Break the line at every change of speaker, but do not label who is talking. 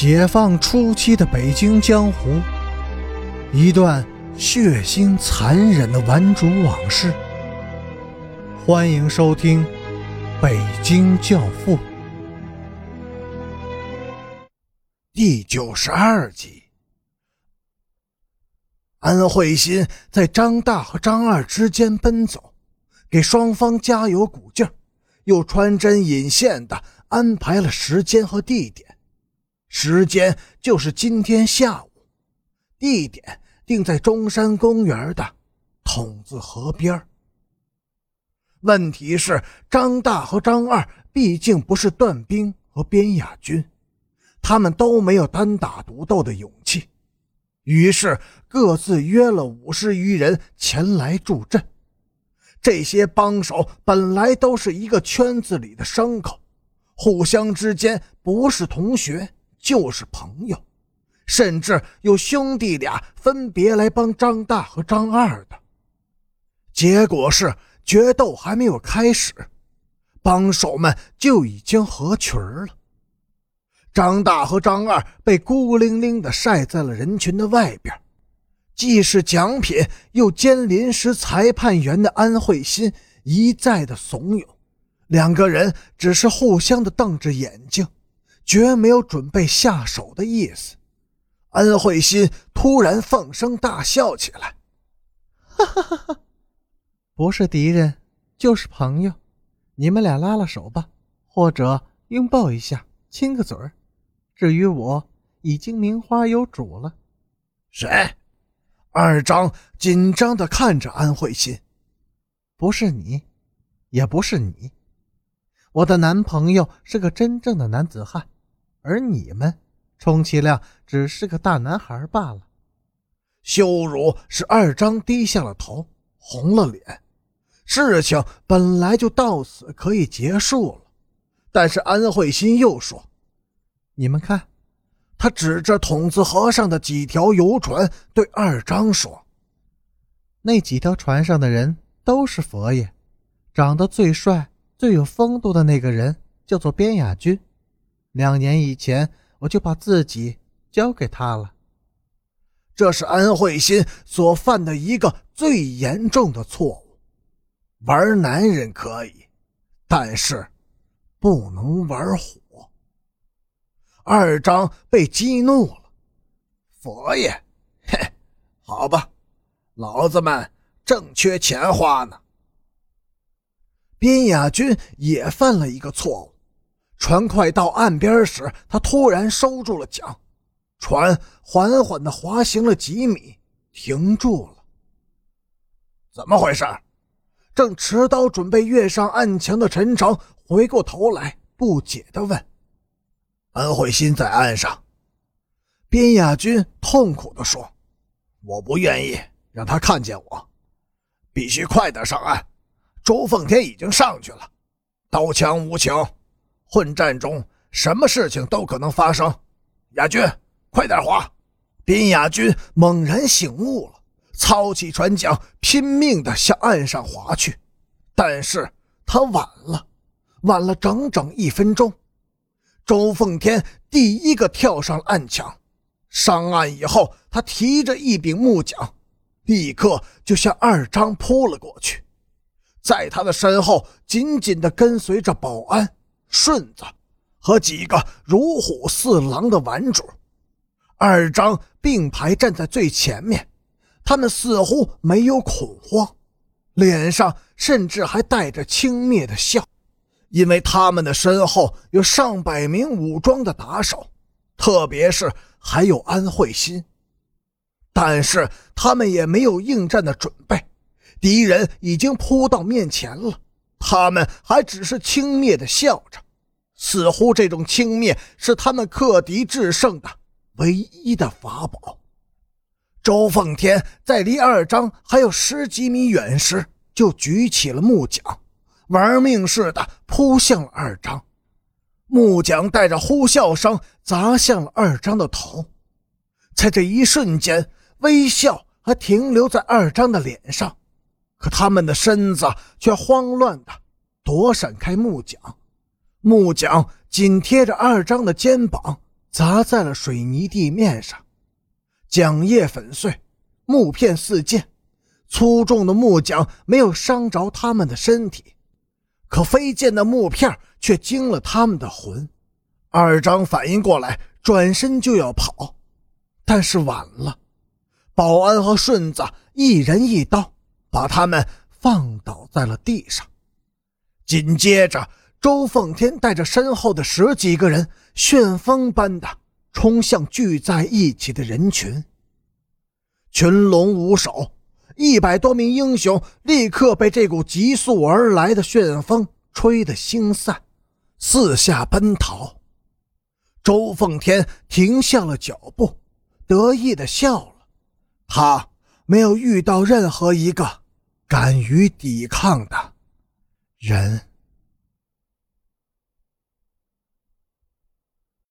解放初期的北京江湖，一段血腥残忍的顽主往事。欢迎收听《北京教父》
第九十二集。安慧心在张大和张二之间奔走，给双方加油鼓劲儿，又穿针引线的安排了时间和地点。时间就是今天下午，地点定在中山公园的筒子河边问题是，张大和张二毕竟不是段兵和边亚军，他们都没有单打独斗的勇气，于是各自约了五十余人前来助阵。这些帮手本来都是一个圈子里的牲口，互相之间不是同学。就是朋友，甚至有兄弟俩分别来帮张大和张二的。结果是决斗还没有开始，帮手们就已经合群了。张大和张二被孤零零的晒在了人群的外边，既是奖品又兼临时裁判员的安慧心一再的怂恿，两个人只是互相的瞪着眼睛。绝没有准备下手的意思。安慧心突然放声大笑起来：“
哈哈哈哈！不是敌人，就是朋友。你们俩拉拉手吧，或者拥抱一下，亲个嘴儿。至于我，已经名花有主了。”
谁？二张紧张的看着安慧心：“
不是你，也不是你。我的男朋友是个真正的男子汉。”而你们，充其量只是个大男孩罢了。
羞辱使二张低下了头，红了脸。事情本来就到此可以结束了，但是安慧心又说：“
你们看。”
他指着筒子河上的几条游船，对二张说：“
那几条船上的人都是佛爷，长得最帅、最有风度的那个人叫做边雅君。”两年以前，我就把自己交给他了。
这是安慧心所犯的一个最严重的错误。玩男人可以，但是不能玩火。二张被激怒了。佛爷，嘿，好吧，老子们正缺钱花呢。边雅君也犯了一个错误。船快到岸边时，他突然收住了桨，船缓缓地滑行了几米，停住了。怎么回事？正持刀准备跃上岸墙的陈诚回过头来，不解地问：“安慧心在岸上。”边亚军痛苦地说：“我不愿意让他看见我，必须快点上岸。周凤天已经上去了，刀枪无情。”混战中，什么事情都可能发生。亚军，快点划！边亚军猛然醒悟了，操起船桨，拼命地向岸上划去。但是他晚了，晚了整整一分钟。周凤天第一个跳上了岸墙，上岸以后，他提着一柄木桨，立刻就向二张扑了过去。在他的身后，紧紧地跟随着保安。顺子和几个如虎似狼的顽主，二张并排站在最前面，他们似乎没有恐慌，脸上甚至还带着轻蔑的笑，因为他们的身后有上百名武装的打手，特别是还有安慧心。但是他们也没有应战的准备，敌人已经扑到面前了。他们还只是轻蔑的笑着，似乎这种轻蔑是他们克敌制胜的唯一的法宝。周凤天在离二张还有十几米远时，就举起了木桨，玩命似的扑向了二张。木桨带着呼啸声砸向了二张的头，在这一瞬间，微笑还停留在二张的脸上。可他们的身子却慌乱的躲闪开木桨，木桨紧贴着二张的肩膀，砸在了水泥地面上，桨叶粉碎，木片四溅。粗重的木桨没有伤着他们的身体，可飞溅的木片却惊了他们的魂。二张反应过来，转身就要跑，但是晚了。保安和顺子一人一刀，把他们放倒在了地上。紧接着，周凤天带着身后的十几个人，旋风般的冲向聚在一起的人群。群龙无首，一百多名英雄立刻被这股急速而来的旋风吹得星散，四下奔逃。周凤天停下了脚步，得意的笑了。他没有遇到任何一个敢于抵抗的人。